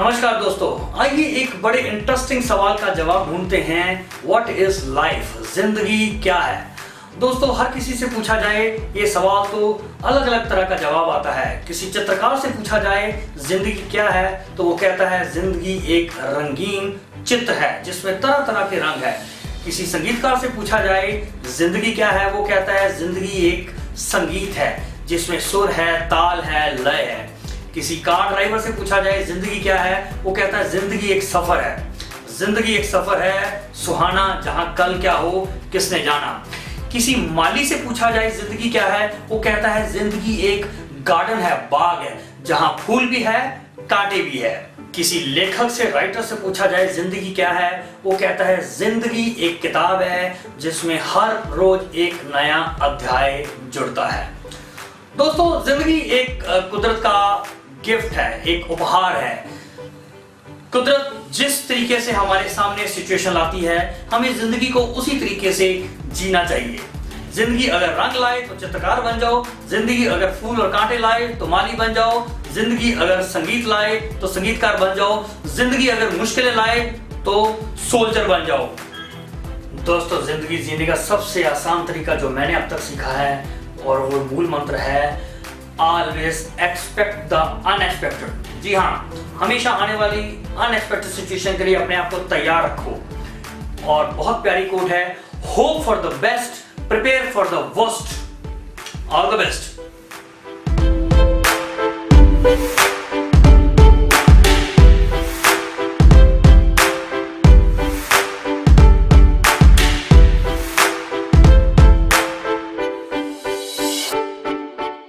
नमस्कार दोस्तों, आइए एक बड़े इंटरेस्टिंग सवाल का जवाब ढूंढते हैं। व्हाट इज़ लाइफ ज़िंदगी क्या है? दोस्तों, हर किसी से पूछा जाए ये सवाल तो अलग अलग तरह का जवाब आता है। किसी चित्रकार से पूछा जाए, ज़िंदगी क्या है? तो वो कहता है, ज़िंदगी एक रंगीन चित्र है, जिसमें तरह तरह के रंग है। किसी संगीतकार से पूछा जाए, ज़िंदगी क्या है? वो कहता है, ज़िंदगी एक संगीत है, जिसमें सुर है, ताल है, लय है। किसी कार ड्राइवर से पूछा जाए, ज़िंदगी क्या है? वो कहता है, ज़िंदगी एक सफ़र है। ज़िंदगी एक सफ़र है, सुहाना, जहाँ कल क्या हो, किसने जाना। किसी माली से पूछा जाए, ज़िंदगी क्या है, वो कहता है, ज़िंदगी एक गार्डन है, बाग है। जहाँ फूल भी है, कांटे भी है। किसी लेखक से, राइटर से पूछा जाए, ज़िंदगी क्या है, वो कहता है, ज़िंदगी एक किताब है, जिसमें हर रोज एक नया अध्याय जुड़ता है। दोस्तों, ज़िंदगी एक कुदरत का गिफ्ट है, एक उपहार है। कुदरत जिस तरीके से हमारे सामने सिचुएशन लाती है, हमें ज़िंदगी को उसी तरीके से जीना चाहिए। ज़िंदगी अगर रंग लाए तो चित्रकार बन जाओ, ज़िंदगी अगर फूल और कांटे लाए तो माली बन जाओ, ज़िंदगी अगर संगीत लाए तो संगीतकार बन जाओ, ज़िंदगी अगर मुश्किलें लाए तो सोल्जर बन जाओ। दोस्तों, ज़िंदगी जीने का सबसे आसान तरीका जो मैंने अब तक सीखा है और वो मूल मंत्र है ऑलवेज एक्सपेक्ट द अनएक्सपेक्टेड जी हाँ हमेशा आने वाली अनएक्सपेक्टेड सिचुएशन के लिए अपने आप को तैयार रखो। और बहुत प्यारी कोट है hope for the best prepare for the worst all the best